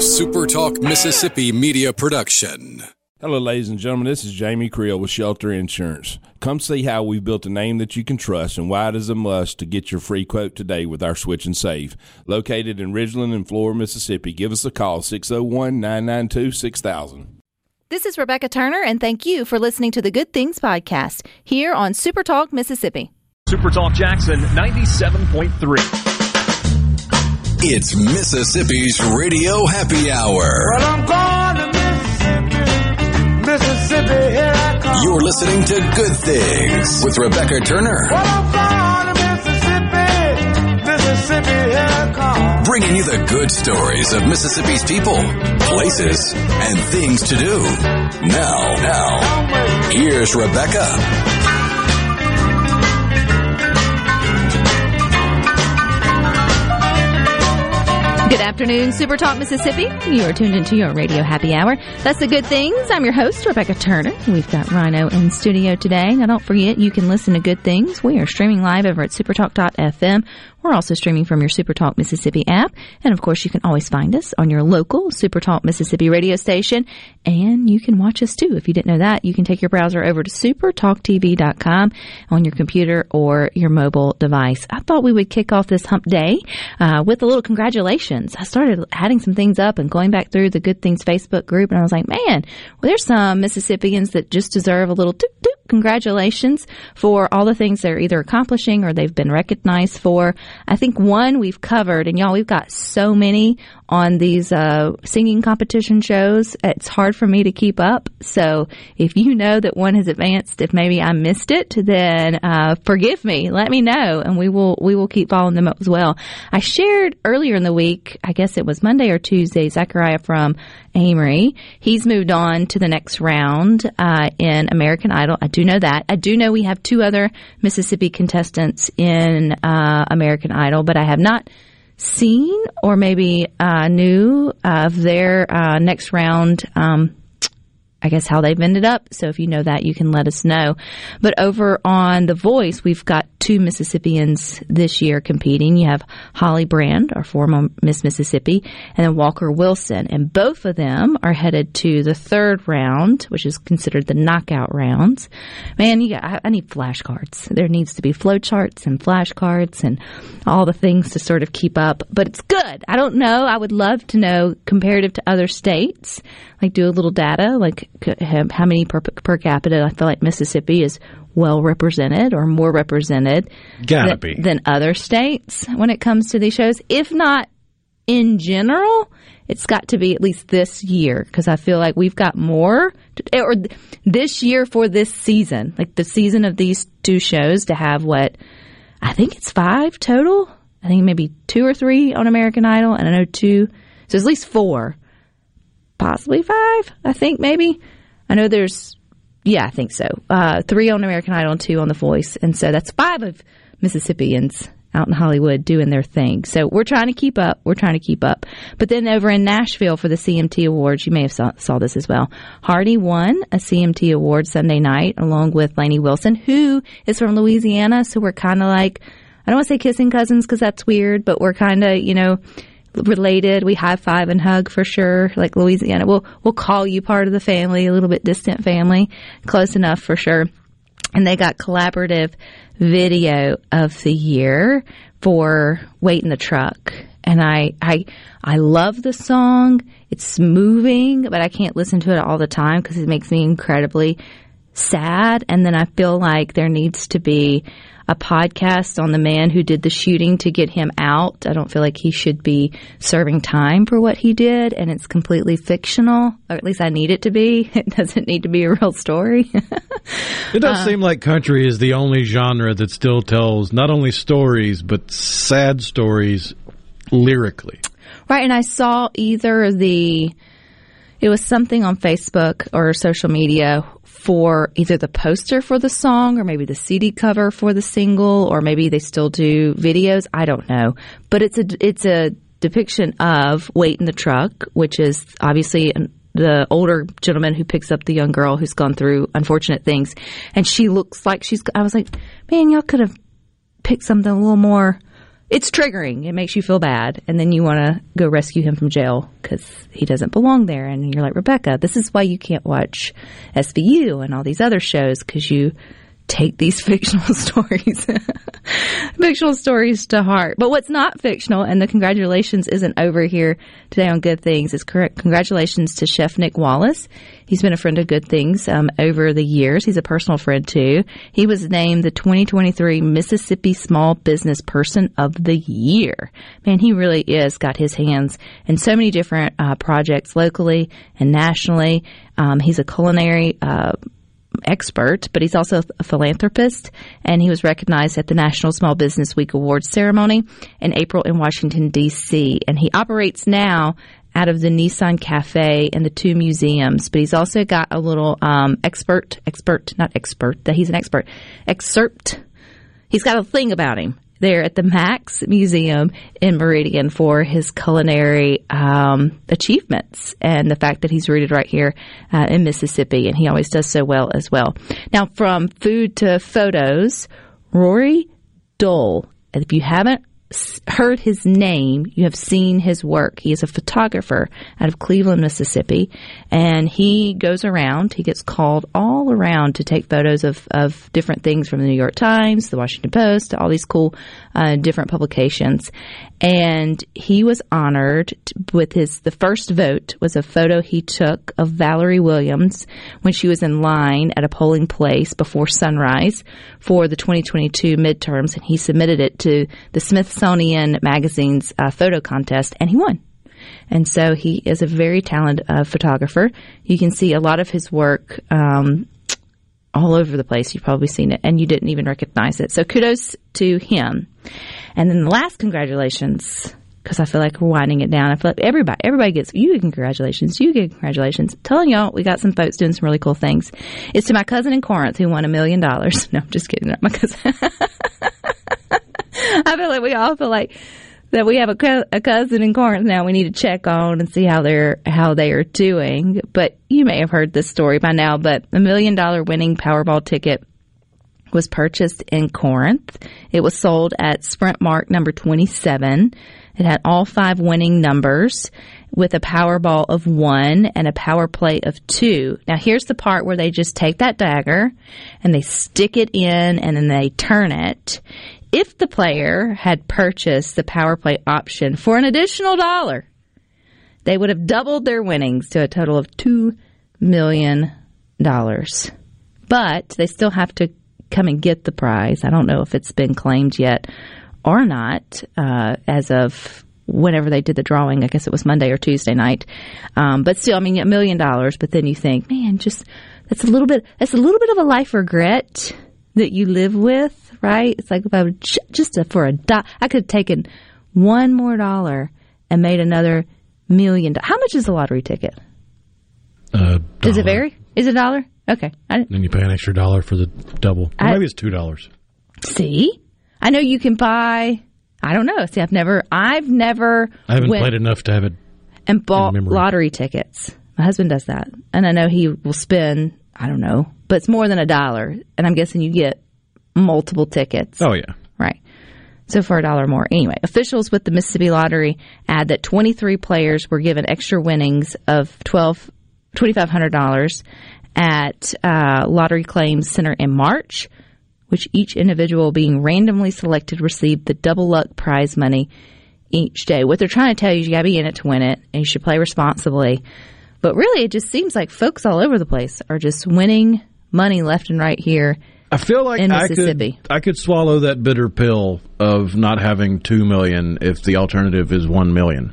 a SuperTalk Mississippi media production. Hello, ladies and gentlemen. This is Jamie Creel with Shelter Insurance. Come see how we've built a name that you can trust and why it is a must to get your free quote today with our Switch and Save. Located in Ridgeland and Flora, Mississippi. Give us a call, 601 992 6000. This is Rebecca Turner, and thank you for listening to the Good Things Podcast here on Super Talk Mississippi. Super Talk Jackson 97.3. It's Mississippi's Radio Happy Hour. Well, I'm going to Mississippi, Mississippi, here I come. You're listening to Good Things with Rebecca Turner. Well, I'm going to Mississippi, Mississippi, here I come. Bringing you the good stories of Mississippi's people, places, and things to do. Now, now, here's Rebecca. Good afternoon, Super Talk Mississippi. You are tuned into your radio happy hour. That's the good things. I'm your host, Rebecca Turner. We've got Rhino in studio today. Now, don't forget, you can listen to good things. We are streaming live over at supertalk.fm. We're also streaming from your Supertalk Mississippi app. And of course, you can always find us on your local Supertalk Mississippi radio station. And you can watch us too. If you didn't know that, you can take your browser over to supertalktv.com on your computer or your mobile device. I thought we would kick off this hump day uh, with a little congratulations. I started adding some things up and going back through the Good Things Facebook group, and I was like, man, well, there's some Mississippians that just deserve a little toot congratulations for all the things they're either accomplishing or they've been recognized for. I think one we've covered, and y'all, we've got so many on these uh, singing competition shows. It's hard for me to keep up. So if you know that one has advanced, if maybe I missed it, then uh, forgive me. Let me know, and we will we will keep following them up as well. I shared earlier in the week, I guess it was Monday or Tuesday, Zachariah from Amory. He's moved on to the next round uh, in American Idol. I do know that. I do know we have two other Mississippi contestants in uh, American Idol, but I have not seen or maybe uh, knew of their uh, next round. Um, I guess how they've ended up. So if you know that, you can let us know. But over on The Voice, we've got two Mississippians this year competing. You have Holly Brand, our former Miss Mississippi, and then Walker Wilson. And both of them are headed to the third round, which is considered the knockout rounds. Man, you got, I, I need flashcards. There needs to be flowcharts and flashcards and all the things to sort of keep up. But it's good. I don't know. I would love to know comparative to other states like do a little data, like how many per, per capita. I feel like Mississippi is well represented or more represented Gotta than, be. than other states when it comes to these shows. If not in general, it's got to be at least this year because I feel like we've got more, to, or this year for this season, like the season of these two shows to have what I think it's five total. I think maybe two or three on American Idol, and I know two, so at least four possibly five, I think maybe. I know there's, yeah, I think so. Uh, three on American Idol and two on The Voice. And so that's five of Mississippians out in Hollywood doing their thing. So we're trying to keep up. We're trying to keep up. But then over in Nashville for the CMT Awards, you may have saw, saw this as well. Hardy won a CMT Award Sunday night along with Lainey Wilson, who is from Louisiana. So we're kind of like, I don't want to say kissing cousins because that's weird, but we're kind of, you know, related. We high five and hug for sure. Like Louisiana, we'll we'll call you part of the family, a little bit distant family, close enough for sure. And they got collaborative video of the year for "Wait in the Truck." And I I I love the song. It's moving, but I can't listen to it all the time because it makes me incredibly sad. And then I feel like there needs to be a podcast on the man who did the shooting to get him out. I don't feel like he should be serving time for what he did, and it's completely fictional, or at least I need it to be. It doesn't need to be a real story. It does uh, seem like country is the only genre that still tells not only stories, but sad stories lyrically. Right, and I saw either the it was something on Facebook or social media for either the poster for the song or maybe the CD cover for the single or maybe they still do videos. I don't know, but it's a it's a depiction of "Wait in the Truck," which is obviously an, the older gentleman who picks up the young girl who's gone through unfortunate things, and she looks like she's. I was like, man, y'all could have picked something a little more it's triggering. It makes you feel bad, and then you want to go rescue him from jail because he doesn't belong there. And you're like, Rebecca, this is why you can't watch SVU and all these other shows because you take these fictional stories, fictional stories to heart. But what's not fictional, and the congratulations isn't over here today on Good Things, is correct. Congratulations to Chef Nick Wallace. He's been a friend of Good Things um, over the years. He's a personal friend too. He was named the 2023 Mississippi Small Business Person of the Year. Man, he really is got his hands in so many different uh, projects locally and nationally. Um, he's a culinary. Uh, expert, but he's also a philanthropist, and he was recognized at the National Small Business Week Awards ceremony in April in Washington, D.C. And he operates now out of the Nissan Cafe and the two museums, but he's also got a little um, expert, expert, not expert, that he's an expert, excerpt. He's got a thing about him there at the Max Museum in Meridian for his culinary um, achievements and the fact that he's rooted right here uh, in Mississippi, and he always does so well as well. Now, from food to photos, Rory Doyle. If you haven't heard his name, you have seen his work. He is a photographer out of Cleveland, Mississippi, and he goes around, he gets called all around to take photos of, of different things from the New York Times, the Washington Post, all these cool uh, different publications and he was honored with his the first vote was a photo he took of Valerie Williams when she was in line at a polling place before sunrise for the 2022 midterms and he submitted it to the Smithsonian magazine's uh, photo contest and he won. And so he is a very talented uh, photographer. You can see a lot of his work um, all over the place. You've probably seen it and you didn't even recognize it. So kudos to him. And then the last congratulations, because I feel like we're winding it down. I feel like everybody, everybody gets, you get congratulations, you get congratulations. Telling y'all, we got some folks doing some really cool things. It's to my cousin in Corinth who won a million dollars. No, I'm just kidding. Not my cousin. I feel like we all feel like that we have a, co- a cousin in Corinth now we need to check on and see how they're how they are doing. But you may have heard this story by now. But a million dollar winning Powerball ticket was purchased in Corinth. It was sold at Sprint Mart number 27. It had all five winning numbers with a Powerball of one and a power play of two. Now here's the part where they just take that dagger and they stick it in and then they turn it. If the player had purchased the power play option for an additional dollar, they would have doubled their winnings to a total of two million dollars. But they still have to come and get the prize. I don't know if it's been claimed yet or not uh, as of whenever they did the drawing. I guess it was Monday or Tuesday night. Um, but still, I mean, a million dollars. But then you think, man, just that's a little bit. That's a little bit of a life regret that you live with, right? It's like if I would just a, for a dot, I could have taken one more dollar and made another million. Do- How much is a lottery ticket? Uh, Does it dollar. vary? Is it a dollar? Okay. Then you pay an extra dollar for the double. I- maybe it's two dollars. see, I know you can buy. I don't know. See, I've never, I've never I haven't played enough to have it. and bought lottery tickets. My husband does that, and I know he will spend. I don't know, but it's more than a dollar, and I'm guessing you get multiple tickets. Oh yeah. Right. So for a dollar more. Anyway, officials with the Mississippi Lottery add that 23 players were given extra winnings of 12 $2,500 at uh, Lottery Claims Center in March, which each individual being randomly selected received the double luck prize money each day. What they're trying to tell you is you got to be in it to win it, and you should play responsibly. But really, it just seems like folks all over the place are just winning money left and right here. I feel like In I could I could swallow that bitter pill of not having two million if the alternative is one million.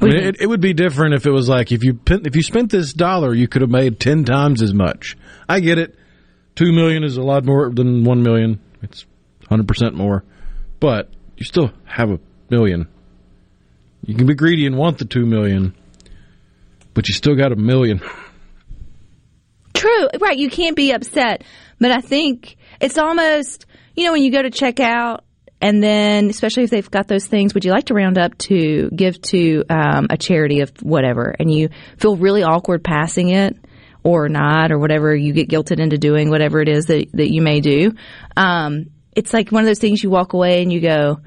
I mean, it, it would be different if it was like if you if you spent this dollar, you could have made ten times as much. I get it. Two million is a lot more than one million. It's hundred percent more, but you still have a million. You can be greedy and want the two million, but you still got a million. True, right. You can't be upset, but I think it's almost you know when you go to check out, and then especially if they've got those things, would you like to round up to give to um, a charity of whatever, and you feel really awkward passing it or not or whatever you get guilted into doing whatever it is that that you may do. Um, it's like one of those things you walk away and you go,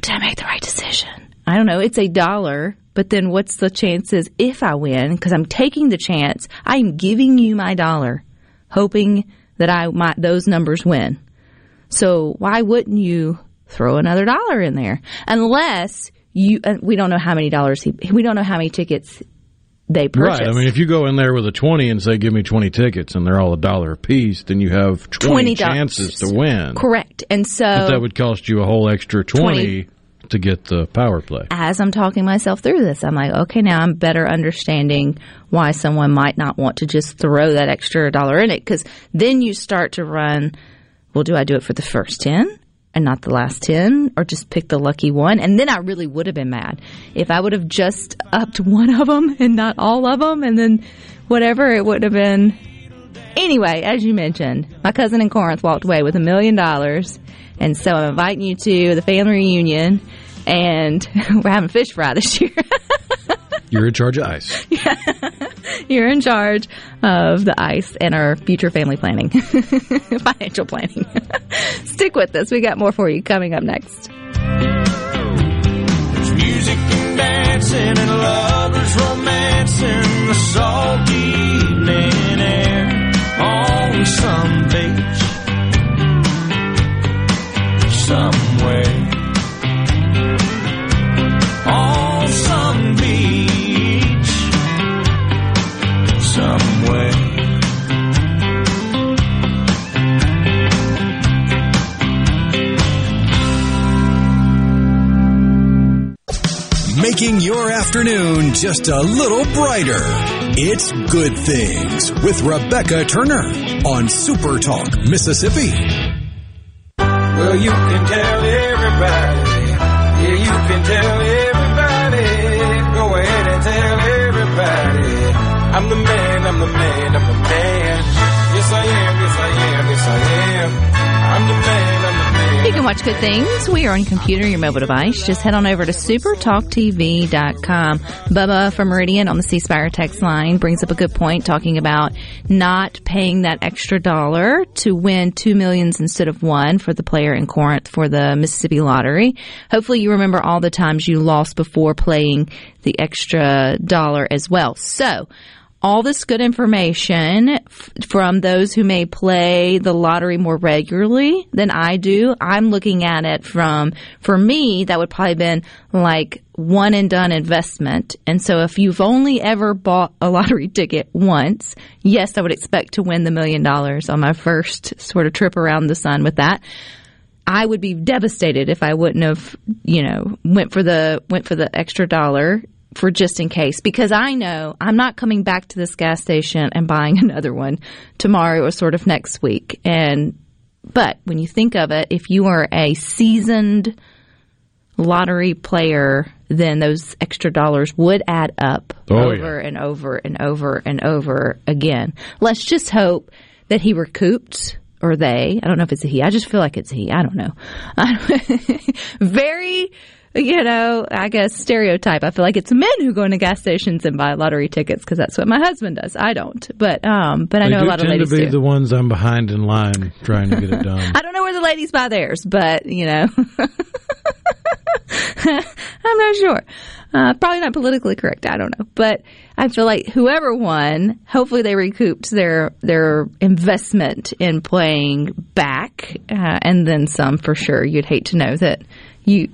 did I make the right decision? I don't know. It's a dollar, but then what's the chances if I win? Because I'm taking the chance. I'm giving you my dollar, hoping that I might those numbers win. So why wouldn't you throw another dollar in there? Unless you, uh, we don't know how many dollars he, we don't know how many tickets they purchased. Right. I mean, if you go in there with a 20 and say, give me 20 tickets and they're all a dollar a piece, then you have 20, 20 chances to win. Correct. And so But that would cost you a whole extra 20, to get the power play. as I'm talking myself through this, I'm like, okay, now I'm better understanding why someone might not want to just throw that extra dollar in it. Because then you start to run, well, do I do it for the first 10 and not the last 10 or just pick the lucky one? And then I really would have been mad. If I would have just upped one of them and not all of them and then whatever, it would have been. Anyway, as you mentioned, my cousin in Corinth walked away with a million dollars. And so I'm inviting you to the family reunion and we're having fish fry this year. You're in charge of ice. You're in charge of the ice and our future family planning, financial planning. Stick with us. We got more for you coming up next. There's music and dancing and lovers romancing the evening air on some beach somewhere. Making your afternoon just a little brighter. It's Good Things with Rebecca Turner on Super Talk, Mississippi. Well, you can tell everybody. Yeah, you can tell everybody. Go ahead and tell everybody. I'm the man, I'm the man, I'm the man. Yes, I am, yes, I am, yes, I am. I'm the man. You can watch Good Things. We are on computer, your mobile device. Just head on over to supertalktv.com. Bubba from Meridian on the C Spire text line brings up a good point talking about not paying that extra dollar to win two millions instead of one for the player in Corinth for the Mississippi lottery. Hopefully you remember all the times you lost before playing the extra dollar as well. So, all this good information f- from those who may play the lottery more regularly than I do. I'm looking at it from, for me, that would probably been like one and done investment. And so if you've only ever bought a lottery ticket once, yes, I would expect to win the million dollars on my first sort of trip around the sun with that. I would be devastated if I wouldn't have, you know, went for the went for the extra dollar for just in case because I know I'm not coming back to this gas station and buying another one tomorrow or sort of next week. And but when you think of it, if you are a seasoned lottery player, then those extra dollars would add up Oh, over and over and over and over again. Let's just hope that he recouped or they. I don't know if it's a he. I just feel like it's a he. I don't know. Very, you know, I guess stereotype. I feel like it's men who go into gas stations and buy lottery tickets because that's what my husband does. I don't, but um, but I know a lot of ladies to be do. the ones I'm behind in line trying to get it done. I don't know where the ladies buy theirs, but you know, I'm not sure. Uh, probably not politically correct. I don't know, but I feel like whoever won, hopefully they recouped their their investment in playing back, uh, and then some for sure. You'd hate to know that you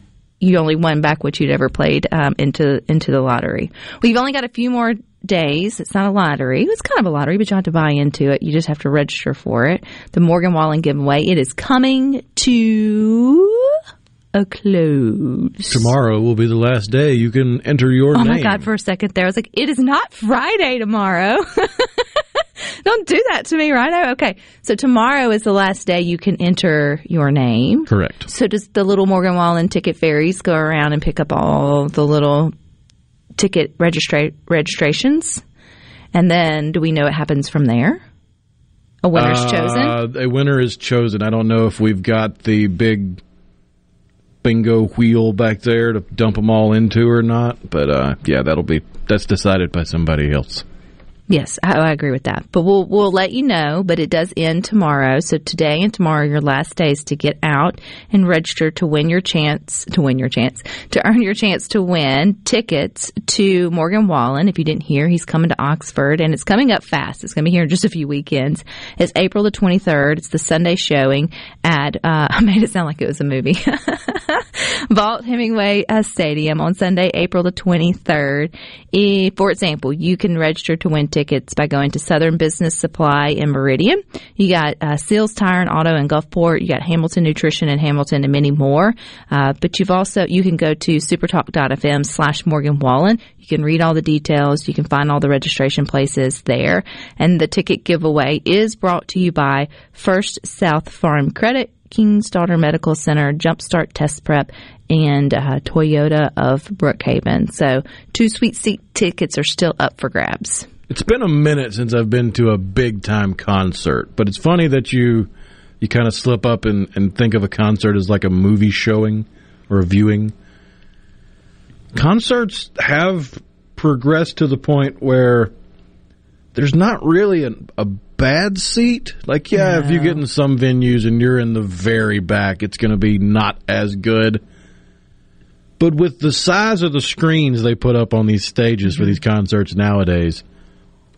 you only won back what you'd ever played um, into into the lottery. We've only got a few more days. It's not a lottery. It's kind of a lottery, but you have to buy into it. You just have to register for it. The Morgan Wallen giveaway. It is coming to a close. Tomorrow will be the last day you can enter your name. Oh name. my god! For a second there, I was like, "It is not Friday tomorrow." Don't do that to me, right? Okay, so tomorrow is the last day you can enter your name. Correct. So does the little Morgan Wallen ticket fairies go around and pick up all the little ticket registra- registrations? And then do we know what happens from there? A winner's chosen? Uh, a winner is chosen. I don't know if we've got the big bingo wheel back there to dump them all into or not, but uh, yeah, that'll be that's decided by somebody else. Yes, I, I agree with that. But we'll we'll let you know. But it does end tomorrow. So today and tomorrow are your last days to get out and register to win your chance to win your chance to earn your chance to win tickets to Morgan Wallen. If you didn't hear, he's coming to Oxford and it's coming up fast. It's going to be here in just a few weekends. It's April the twenty third. It's the Sunday showing at. Uh, I made it sound like it was a movie. Vaught-Hemingway uh, Stadium on Sunday, April the 23rd. For example, you can register to win tickets by going to Southern Business Supply in Meridian. You got uh, Seals Tire and Auto in Gulfport. You got Hamilton Nutrition in Hamilton and many more. Uh, but you've also, you can go to supertalk.fm slash Morgan Wallen. You can read all the details. You can find all the registration places there. And the ticket giveaway is brought to you by First South Farm Credit, King's Daughter Medical Center, Jumpstart Test Prep, and uh, Toyota of Brookhaven. So two sweet seat tickets are still up for grabs. It's been a minute since I've been to a big time concert, but it's funny that you you kind of slip up and, and think of a concert as like a movie showing or a viewing. Concerts have progressed to the point where there's not really a, a bad seat. Like, yeah, if you get in some venues and you're in the very back, it's going to be not as good. But with the size of the screens they put up on these stages for these concerts nowadays,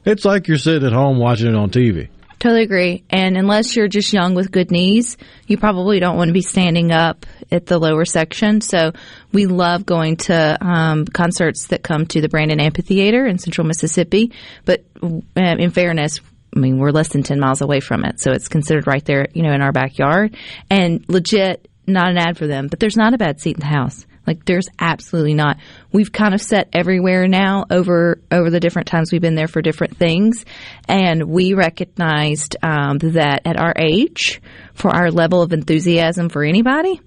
it's like you're sitting at home watching it on TV. Totally agree. And unless you're just young with good knees, you probably don't want to be standing up at the lower section. So we love going to um, concerts that come to the Brandon Amphitheater in central Mississippi. But uh, in fairness, I mean, we're less than 10 miles away from it. So it's considered right there, you know, in our backyard. And legit, not an ad for them, but there's not a bad seat in the house. Like there's absolutely not. We've kind of set everywhere now over over the different times we've been there for different things, and we recognized um, that at our age, for our level of enthusiasm for anybody,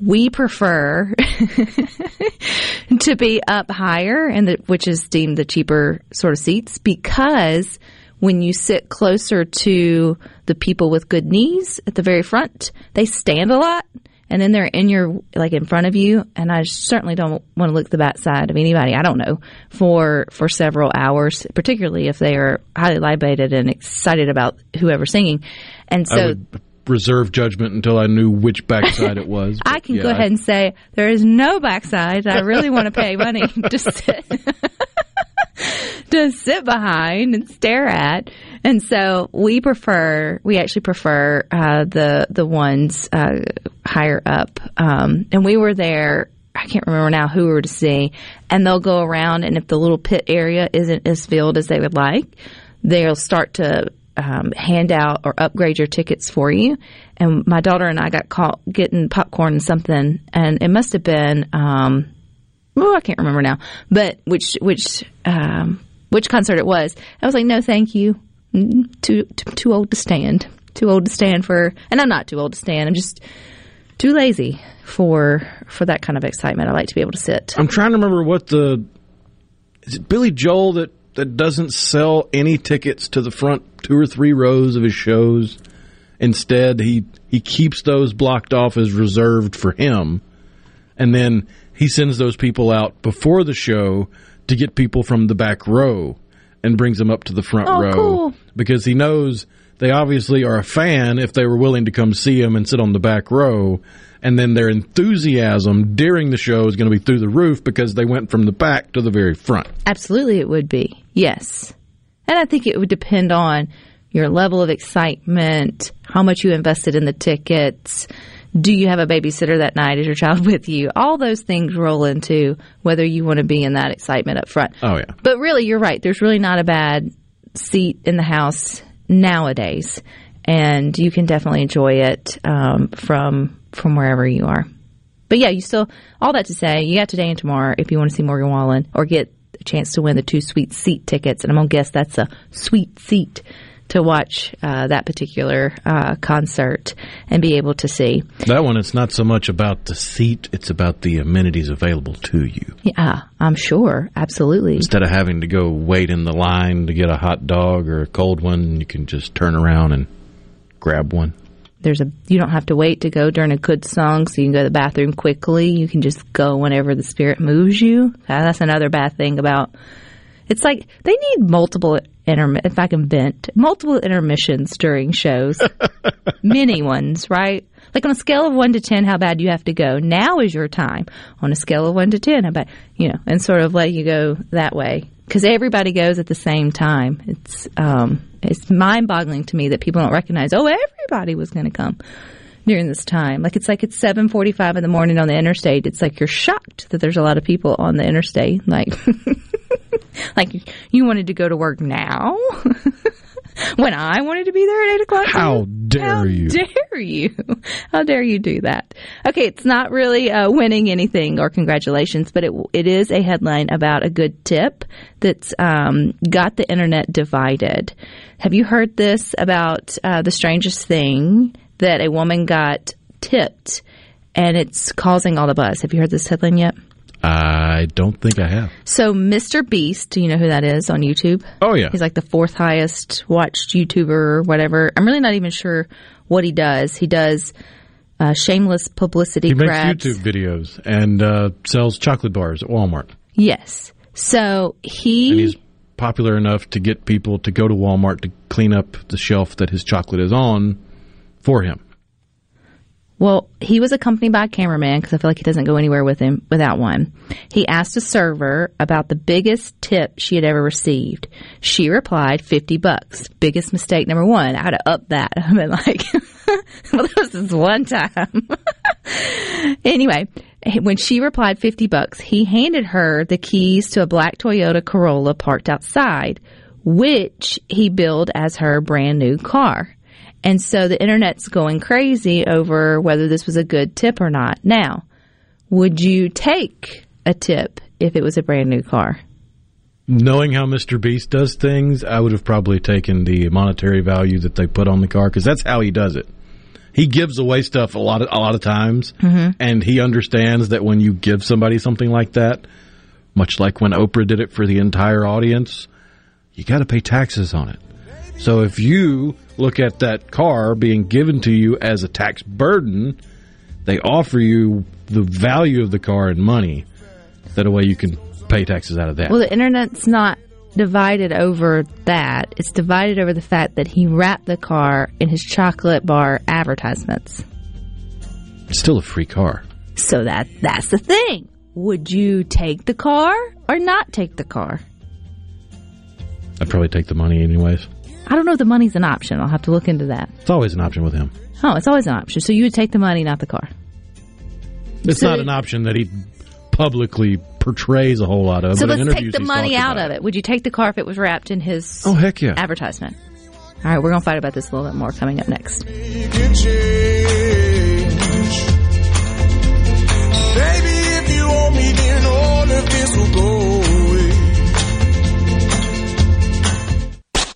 we prefer to be up higher, and which is deemed the cheaper sort of seats because when you sit closer to the people with good knees at the very front, they stand a lot and then they're in your like in front of you and i certainly don't want to look the backside of anybody i don't know for for several hours particularly if they are highly libated and excited about whoever's singing. And I so would reserve judgment until I knew which backside it was. I can yeah, go ahead and say there is no backside. I really want to pay money to sit to sit behind and stare at. And so we prefer, we actually prefer uh, the the ones uh, higher up. Um, and we were there. I can't remember now who we were to see. And they'll go around, and if the little pit area isn't as filled as they would like, they'll start to um, hand out or upgrade your tickets for you. And my daughter and I got caught getting popcorn and something, and it must have been. Um, oh, I can't remember now, but which which um, which concert it was. I was like, no, thank you. Too, too too old to stand. Too old to stand for, and I'm not too old to stand. I'm just too lazy for for that kind of excitement. I like to be able to sit. I'm trying to remember what the is it Billy Joel that that doesn't sell any tickets to the front two or three rows of his shows. Instead, he he keeps those blocked off as reserved for him, and then he sends those people out before the show to get people from the back row and brings them up to the front Oh, row cool. because he knows they obviously are a fan if they were willing to come see him and sit on the back row. And then their enthusiasm during the show is going to be through the roof because they went from the back to the very front. Absolutely, it would be. Yes. And I think it would depend on your level of excitement, how much you invested in the tickets. Do you have a babysitter that night? Is your child with you? All those things roll into whether you want to be in that excitement up front. Oh, yeah. But really, you're right. There's really not a bad seat in the house nowadays, and you can definitely enjoy it um, from from wherever you are. But yeah, you still all that to say, you got today and tomorrow if you want to see Morgan Wallen or get a chance to win the two sweet seat tickets, and I'm gonna guess that's a sweet seat to watch uh, that particular uh, concert and be able to see. That one, it's not so much about the seat, it's about the amenities available to you. Yeah, I'm sure, absolutely. Instead of having to go wait in the line to get a hot dog or a cold one, you can just turn around and grab one. there's a you don't have to wait to go during a good song so you can go to the bathroom quickly you can just go whenever the spirit moves you that's another bad thing about It's like they need multiple interm if I can vent, multiple intermissions during shows. Many ones, right? Like on a scale of one to ten, how bad you have to go. Now is your time. On a scale of one to ten, how bad you know, and sort of let you go that way because everybody goes at the same time. It's um, it's mind boggling to me that people don't recognize. Oh, everybody was going to come during this time. Like it's like it's seven forty five in the morning on the interstate. It's like you're shocked that there's a lot of people on the interstate. Like, like you wanted to go to work now. when I wanted to be there at eight o'clock. How dare you. How you? dare you? How dare you do that? Okay, it's not really uh, winning anything or congratulations, but it it is a headline about a good tip that's um, got the internet divided. Have you heard this about uh, the strangest thing that a woman got tipped and it's causing all the buzz? Have you heard this headline yet? I don't think I have. So, Mr. Beast, do you know who that is on YouTube? Oh yeah, He's like the fourth highest watched YouTuber or whatever. I'm really not even sure what he does. He does uh, shameless publicity he makes. YouTube videos and uh, sells chocolate bars at Walmart. Yes. So And he's popular enough to get people to go to Walmart to clean up the shelf that his chocolate is on for him. well, he was accompanied by a cameraman because I feel like he doesn't go anywhere with him without one. He asked a server about the biggest tip she had ever received. She replied, 50 bucks. Biggest mistake number one. I'd have upped that. I've been like, well, this one time. anyway, when she replied 50 bucks, he handed her the keys to a black Toyota Corolla parked outside, which he billed as her brand new car. And so the internet's going crazy over whether this was a good tip or not. Now, would you take a tip if it was a brand new car? Knowing how Mr. Beast does things, I would have probably taken the monetary value that they put on the car because that's how he does it. He gives away stuff a lot of a lot of times, mm-hmm. and he understands that when you give somebody something like that, much like when Oprah did it for the entire audience, you got to pay taxes on it. So if you look at that car being given to you as a tax burden, they offer you the value of the car in money. That a way you can pay taxes out of that. Well, the internet's not divided over that. It's divided over the fact that he wrapped the car in his chocolate bar advertisements. It's still a free car. So that that's the thing. Would you take the car or not take the car? I'd probably take the money anyways. I don't know if the money's an option. I'll have to look into that. It's always an option with him. Oh, it's always an option. So you would take the money, not the car. It's So- not an option that he publicly portrays a whole lot of. So but in let's take the money out of it. Would you take the car if it was wrapped in his Oh heck yeah! advertisement? All right, we're going to fight about this a little bit more coming up next. can change. Baby,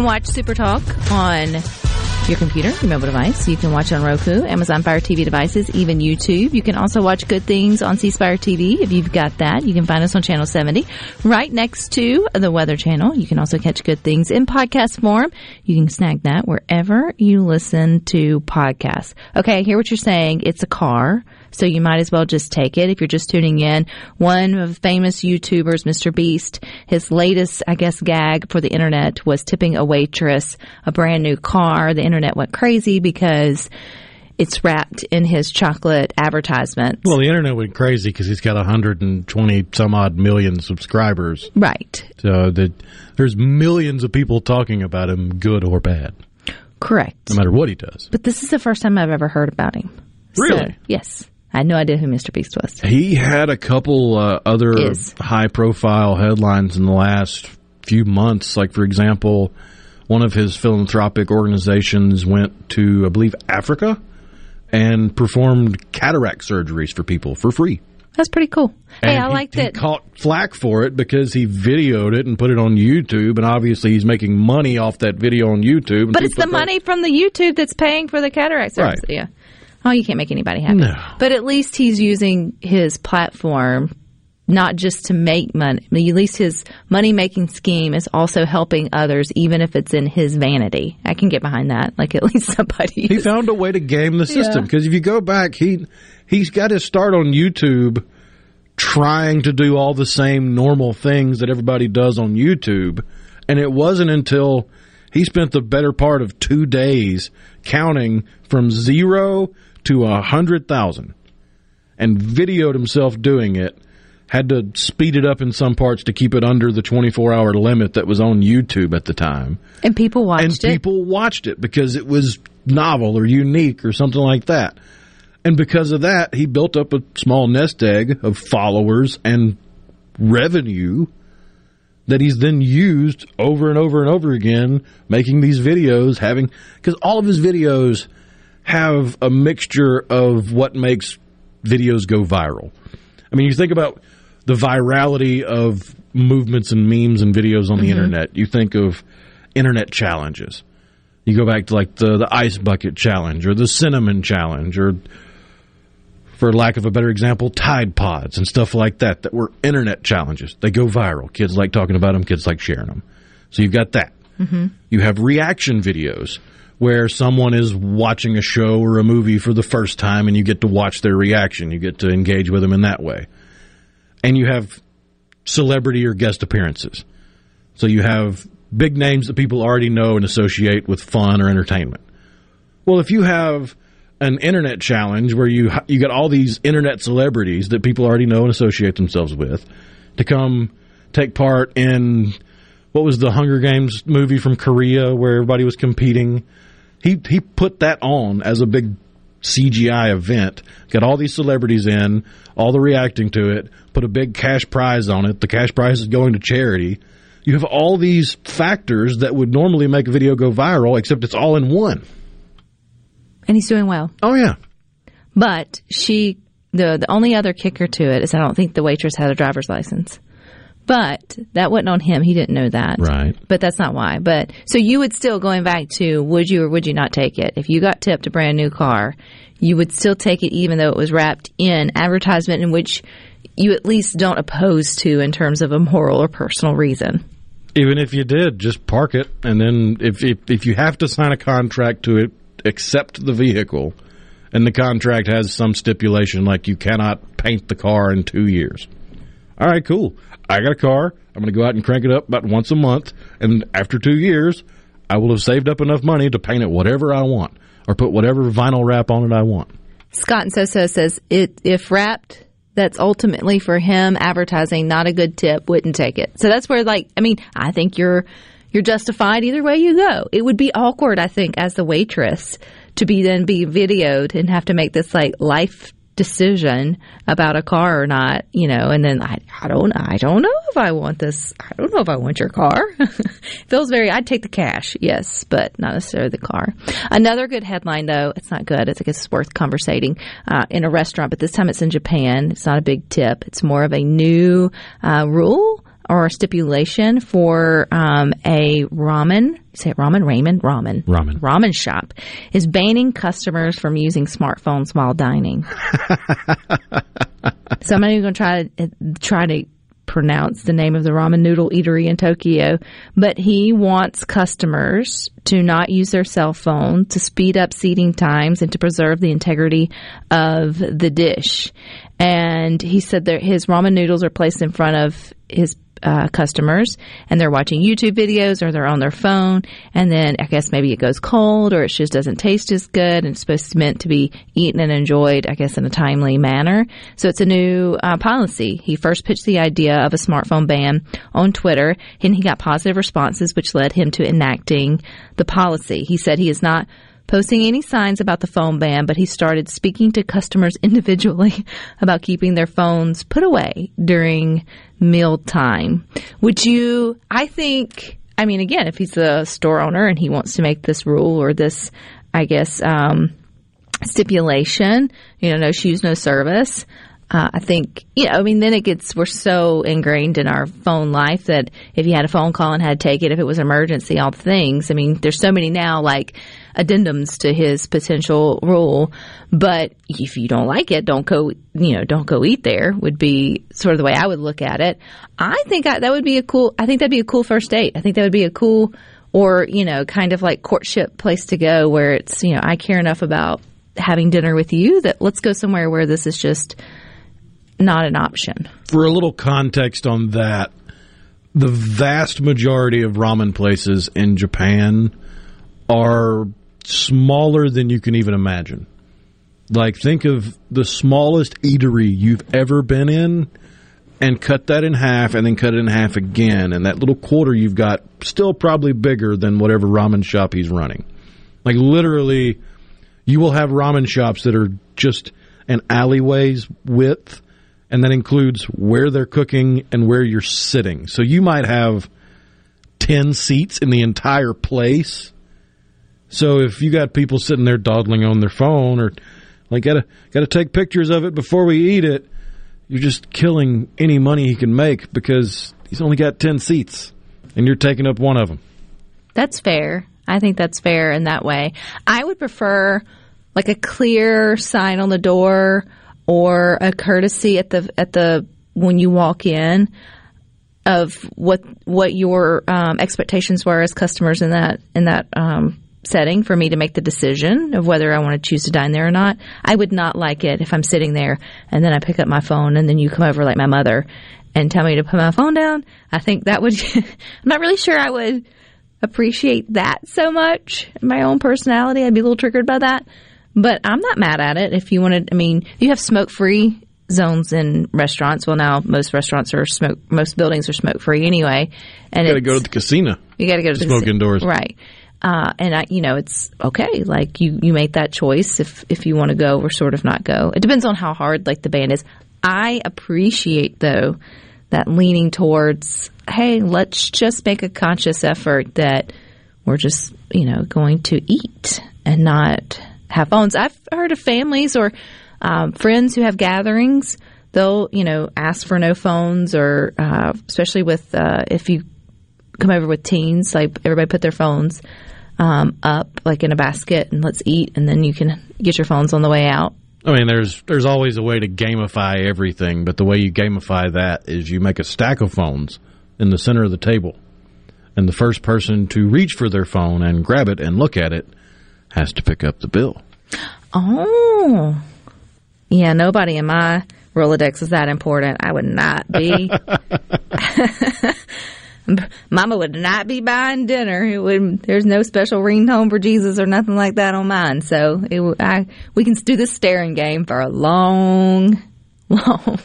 can watch Super Talk on your computer, your mobile device. You can watch on Roku, Amazon Fire TV devices, even YouTube. You can also watch Good Things on C Spire TV if you've got that. You can find us on Channel 70, right next to the Weather Channel. You can also catch Good Things in podcast form. You can snag that wherever you listen to podcasts. Okay, I hear what you're saying. It's a car. So you might as well just take it if you're just tuning in. One of the famous YouTubers, Mr. Beast, his latest, I guess, gag for the internet was tipping a waitress a brand new car. The internet went crazy because it's wrapped in his chocolate advertisement. Well, the internet went crazy because he's got 120 some odd million subscribers. right. So that there's millions of people talking about him, good or bad, Correct. no matter what he does. But this is the first time I've ever heard about him. So, Really? yes. I had no idea who Mr. Beast was. He had a couple uh, other Is. high profile headlines in the last few months. Like, for example, one of his philanthropic organizations went to, I believe, Africa and performed cataract surgeries for people for free. That's pretty cool. Hey, I he- like he that. caught flack for it because he videoed it and put it on YouTube, and obviously he's making money off that video on YouTube. But it's the money from the YouTube that's paying for the cataract surgery. Right. Yeah. Oh, you can't make anybody happy. No. But at least he's using his platform not just to make money. I mean, at least his money making scheme is also helping others, even if it's in his vanity. I can get behind that. Like at least somebody. He is- found a way to game the system Yeah. because if you go back, he he's got his start on YouTube trying to do all the same normal things that everybody does on YouTube, and it wasn't until he spent the better part of two days counting from zero to a hundred thousand, and videoed himself doing it. Had to speed it up in some parts to keep it under the 24 hour limit that was on YouTube at the time and people watched and it. people watched it because it was novel or unique or something like that. And because of that, he built up a small nest egg of followers and revenue that he's then used over and over and over again, making these videos, having because all of his videos have a mixture of what makes videos go viral. I mean, you think about the virality of movements and memes and videos on the internet. You think of internet challenges. You go back to like the the ice bucket challenge or the cinnamon challenge or for lack of a better example, Tide Pods and stuff like that that were internet challenges. They go viral. Kids like talking about them, kids like sharing them. So you've got that. Mm-hmm. You have reaction videos where someone is watching a show or a movie for the first time and you get to watch their reaction. You get to engage with them in that way. And you have celebrity or guest appearances. So you have big names that people already know and associate with fun or entertainment. Well, if you have an internet challenge where you you got all these internet celebrities that people already know and associate themselves with to come take part in what was the Hunger Games movie from Korea where everybody was competing. He he put that on as a big CGI event. Got all these celebrities in, all the reacting to it. Put a big cash prize on it. The cash prize is going to charity. You have all these factors that would normally make a video go viral, except it's all in one. and he's doing well. Oh yeah, But she, the the only other kicker to it is I don't think the waitress had a driver's license. But that wasn't on him. He didn't know that. Right. But that's not why. But so you would still going back to would you or would you not take it? If you got tipped a brand new car, you would still take it even though it was wrapped in advertisement in which you at least don't oppose to in terms of a moral or personal reason. Even if you did, just park it, and then if if, if you have to sign a contract to it, accept the vehicle, and the contract has some stipulation like you cannot paint the car in two years. All right, cool. I got a car. I'm going to go out and crank it up about once a month, and after two years, I will have saved up enough money to paint it whatever I want or put whatever vinyl wrap on it I want. Scott and Soso says it if wrapped that's ultimately for him advertising not a good tip wouldn't take it. So that's where like I mean I think you're you're justified either way you go. It would be awkward I think as the waitress to be then be videoed and have to make this like life decision about a car or not, you know, and then I, I don't I don't know if I want this. I don't know if I want your car. Feels very I'd take the cash, yes, but not necessarily the car. Another good headline though, it's not good. It's I guess it's worth conversating uh, in a restaurant, but this time it's in Japan. It's not a big tip. It's more of a new uh, rule or stipulation for um, a ramen. Say it ramen, ramen, ramen, Ramen. ramen shop is banning customers from using smartphones while dining. so I'm not even going to try to try to pronounce the name of the ramen noodle eatery in Tokyo, but he wants customers to not use their cell phone to speed up seating times and to preserve the integrity of the dish. And he said that his ramen noodles are placed in front of his uh, customers and they're watching YouTube videos or they're on their phone and then I guess maybe it goes cold or it just doesn't taste as good and it's supposed to meant to be eaten and enjoyed I guess in a timely manner. So it's a new uh, policy. He first pitched the idea of a smartphone ban on Twitter and he got positive responses which led him to enacting the policy. He said he is not posting any signs about the phone ban, but he started speaking to customers individually about keeping their phones put away during meal time. Would you, I think, I mean, again, if he's a store owner and he wants to make this rule or this, I guess, um, stipulation, you know, no shoes, no service. Uh, I think, you know, I mean, then it gets, we're so ingrained in our phone life that if you had a phone call and had to take it, if it was an emergency, all the things. I mean, there's so many now, like, addendums to his potential rule. But if you don't like it, don't go, you know, don't go eat there would be sort of the way I would look at it. I think I, that would be a cool, I think that'd be a cool first date. I think that would be a cool, or, you know, kind of like courtship place to go where it's, you know, I care enough about having dinner with you that let's go somewhere where this is just, not an option. For a little context on that, the vast majority of ramen places in Japan are smaller than you can even imagine. Like, think of the smallest eatery you've ever been in and cut that in half and then cut it in half again. And that little quarter you've got still probably bigger than whatever ramen shop he's running. Like, literally, you will have ramen shops that are just an alleyway's width and that includes where they're cooking and where you're sitting. So you might have 10 seats in the entire place. So if you got people sitting there dawdling on their phone or like gotta gotta take pictures of it before we eat it, you're just killing any money he can make because he's only got 10 seats and you're taking up one of them. That's fair. I think that's fair in that way. I would prefer like a clear sign on the door or a courtesy at the at the when you walk in of what what your um, expectations were as customers in that in that um, setting for me to make the decision of whether I want to choose to dine there or not. I would not like it if I'm sitting there and then I pick up my phone and then you come over like my mother and tell me to put my phone down. I think that would I'm not really sure I would appreciate that so much. In my own personality, I'd be a little triggered by that. But I'm not mad at it. If you wanted, I mean, you have smoke free zones in restaurants. Well, now most restaurants are smoke. Most buildings are smoke free anyway. And you got to go to the casino. You got to go to the smoke casino. indoors, right? Uh, and I, you know, it's okay. Like you, you make that choice if if you want to go or sort of not go. It depends on how hard like the band is. I appreciate though that leaning towards, hey, let's just make a conscious effort that we're just you know going to eat and not have phones. I've heard of families or um, friends who have gatherings. They'll, you know, ask for no phones, or uh, especially with uh, if you come over with teens, like everybody put their phones um, up, like in a basket, and let's eat, and then you can get your phones on the way out. I mean, there's there's always a way to gamify everything, but the way you gamify that is you make a stack of phones in the center of the table, and the first person to reach for their phone and grab it and look at it has to pick up the bill. Oh. Yeah, nobody in my Rolodex is that important. I would not be. Mama would not be buying dinner. It would. There's no special ringtone for Jesus or nothing like that on mine. So it, I, we can do this staring game for a long, long,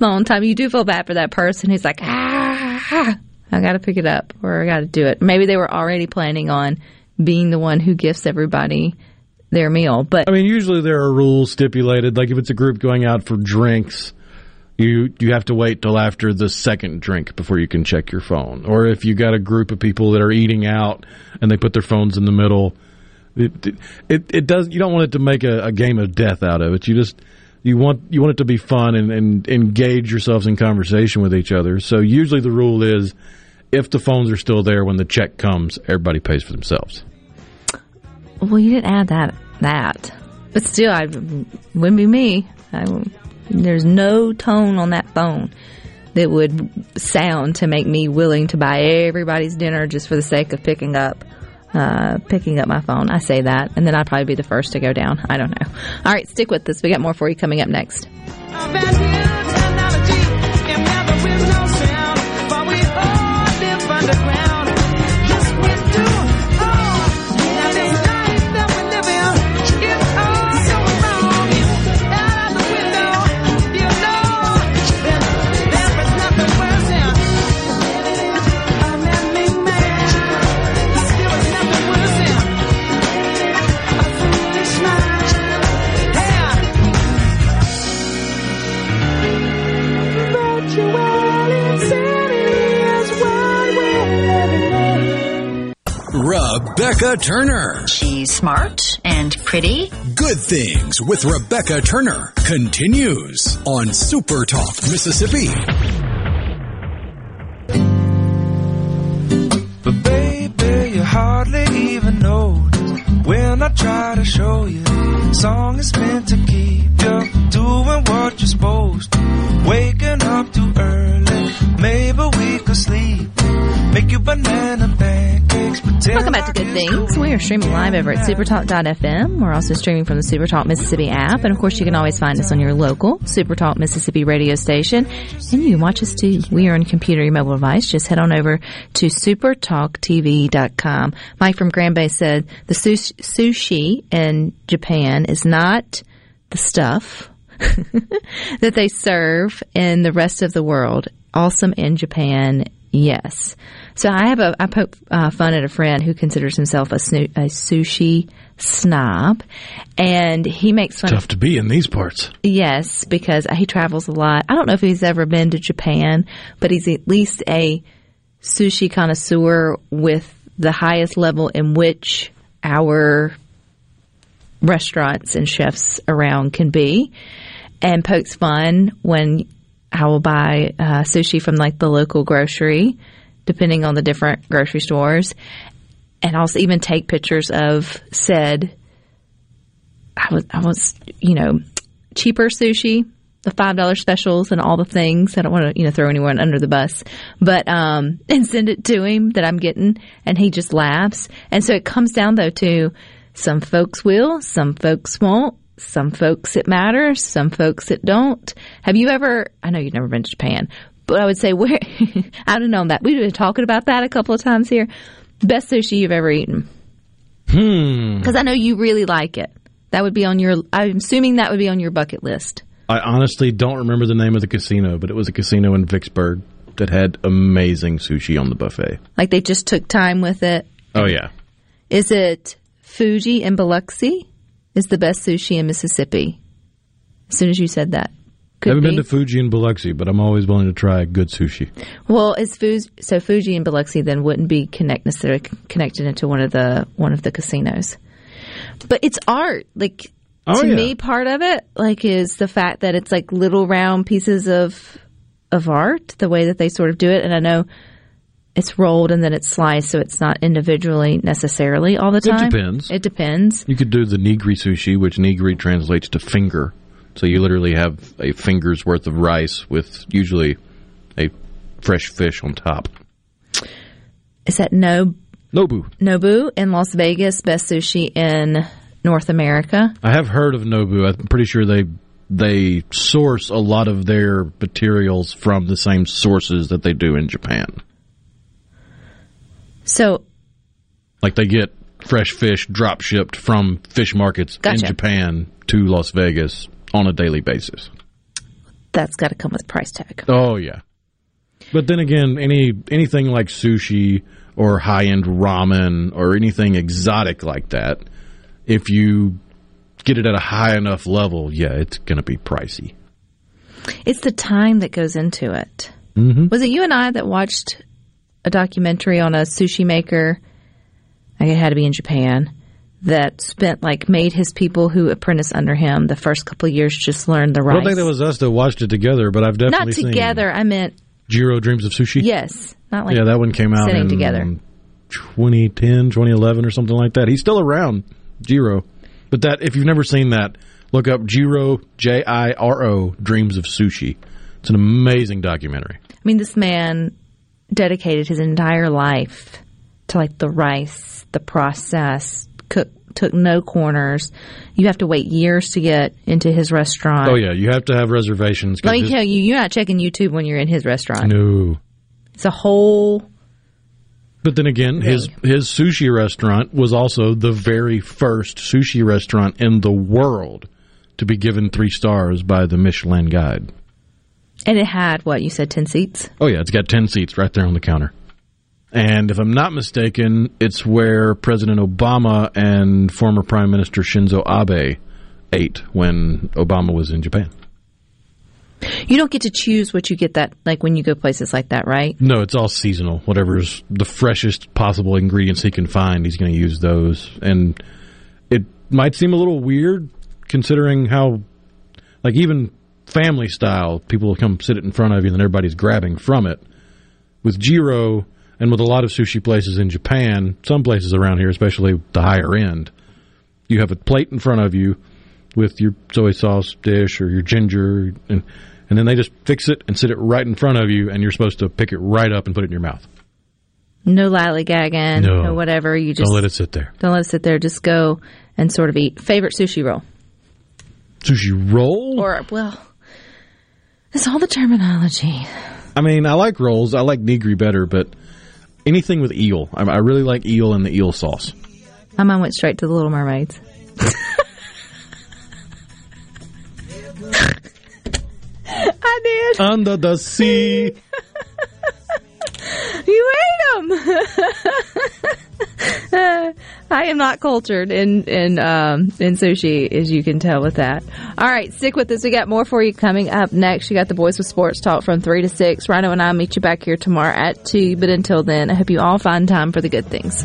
long time. You do feel bad for that person who's like, ah, I got to pick it up or I got to do it. Maybe they were already planning on being the one who gifts everybody their meal. But I mean, usually there are rules stipulated. Like if it's a group going out for drinks, you you have to wait till after the second drink before you can check your phone. Or if you got a group of people that are eating out and they put their phones in the middle, it it, it does. You don't want it to make a, a game of death out of it. You just you want you want it to be fun and, and engage yourselves in conversation with each other. So usually the rule is if the phones are still there when the check comes, everybody pays for themselves. Well, you didn't add that that, but still, I wouldn't be me. I, there's no tone on that phone that would sound to make me willing to buy everybody's dinner just for the sake of picking up uh, picking up my phone. I say that, and then I'd probably be the first to go down. I don't know. All right, stick with this. We got more for you coming up next. Rebecca Turner. She's smart and pretty. Good Things with Rebecca Turner continues on Super Talk, Mississippi. But baby, you hardly even notice when I try to show you. Song is meant to back to Good Things. We are streaming live over at supertalk.fm. We're also streaming from the Supertalk Mississippi app. And of course, you can always find us on your local Supertalk Mississippi radio station. And you can watch us too. We are on computer, your mobile device. Just head on over to supertalktv.com. Mike from Grand Bay said the sushi in Japan is not the stuff that they serve in the rest of the world. Awesome in Japan, yes. So I have a I poke uh, fun at a friend who considers himself a, snu- a sushi snob, and he makes fun. Tough to be in these parts. Yes, because he travels a lot. I don't know if he's ever been to Japan, but he's at least a sushi connoisseur with the highest level in which our restaurants and chefs around can be. And pokes fun when I will buy uh, sushi from like the local grocery, depending on the different grocery stores, and also even take pictures of said. I was, I was, you know, cheaper sushi, the five dollar specials, and all the things. I don't want to, you know, throw anyone under the bus, but um, and send it to him that I'm getting, and he just laughs. And so it comes down though to some folks will, some folks won't. Some folks it matters, some folks it don't. Have you ever? I know you've never been to Japan, but I would say where I don't know that we've been talking about that a couple of times here. Best sushi you've ever eaten? Hmm. Because I know you really like it. That would be on your. I'm assuming that would be on your bucket list. I honestly don't remember the name of the casino, but it was a casino in Vicksburg that had amazing sushi on the buffet. Like they just took time with it. Oh yeah. Is it Fuji in Biloxi? Is the best sushi in Mississippi? As soon as you said that, could haven't be. been to Fuji and Biloxi, but I'm always willing to try good sushi. well, is Fuji so Fuji and Biloxi then wouldn't be connect necessarily connected into one of the one of the casinos, but it's art. Like Oh, to yeah. me, part of it like is the fact that it's like little round pieces of of art, the way that they sort of do it, and I know. It's rolled and then it's sliced, so it's not individually necessarily all the time. It depends. It depends. You could do the nigiri sushi, which nigiri translates to finger. So you literally have a finger's worth of rice with usually a fresh fish on top. Is that no Nobu. Nobu in Las Vegas, best sushi in North America? I have heard of Nobu. I'm pretty sure they they source a lot of their materials from the same sources that they do in Japan. So Like they get fresh fish drop shipped from fish markets Gotcha. in Japan to Las Vegas on a daily basis. that's got to come with price tag. Oh yeah. But then again, any anything like sushi or high end ramen or anything exotic like that, if you get it at a high enough level, yeah, it's going to be pricey. It's the time that goes into it. Mm-hmm. Was it you and I that watched a documentary on a sushi maker? I think it had to be in Japan. That spent like made his people who apprentice under him the first couple of years just learn the rice. I don't think that was us that watched it together, but I've definitely not together. I meant Jiro Dreams of Sushi. yes, not like yeah, that one came out sitting in together. 2010, 2011 or something like that. He's still around, Jiro. But that if you've never seen that, look up Jiro J I R O Dreams of Sushi. It's an amazing documentary. I mean, this man dedicated his entire life to like the rice, the process, cook, took no corners. You have to wait years to get into his restaurant. Oh yeah, you have to have reservations. Let me his- tell you, you're not checking YouTube when you're in his restaurant. No. It's a whole. But then again, his his sushi restaurant was also the very first sushi restaurant in the world to be given three stars by the Michelin Guide. And it had what you said, ten seats. Oh yeah, it's got ten seats right there on the counter. And if I'm not mistaken, it's where President Obama and former Prime Minister Shinzo Abe ate when Obama was in Japan. You don't get to choose what you get that like when you go places like that, right? No, it's all seasonal. Whatever's the freshest possible ingredients he can find, he's going to use those. And it might seem a little weird considering how, like, even family style, people will come sit it in front of you and then everybody's grabbing from it. With Jiro and with a lot of sushi places in Japan, some places around here, especially the higher end, you have a plate in front of you with your soy sauce dish or your ginger, and, and then they just fix it and sit it right in front of you, and you're supposed to pick it right up and put it in your mouth. No lollygagging, No. no whatever. You just Don't let it sit there. don't let it sit there. Just go and sort of eat. Favorite sushi roll, Sushi roll? or well, it's all the terminology. I mean, I like rolls. I like nigiri better, but anything with eel. I, I really like eel and the eel sauce. My mom went straight to the Little Mermaids. I did. Under the sea. You them. I am not cultured in in um, in sushi, as you can tell with that. All right, stick with us. We got more for you coming up next. You got the boys with sports talk from three to six. Rhino and I meet you back here tomorrow at two. But until then, I hope you all find time for the good things.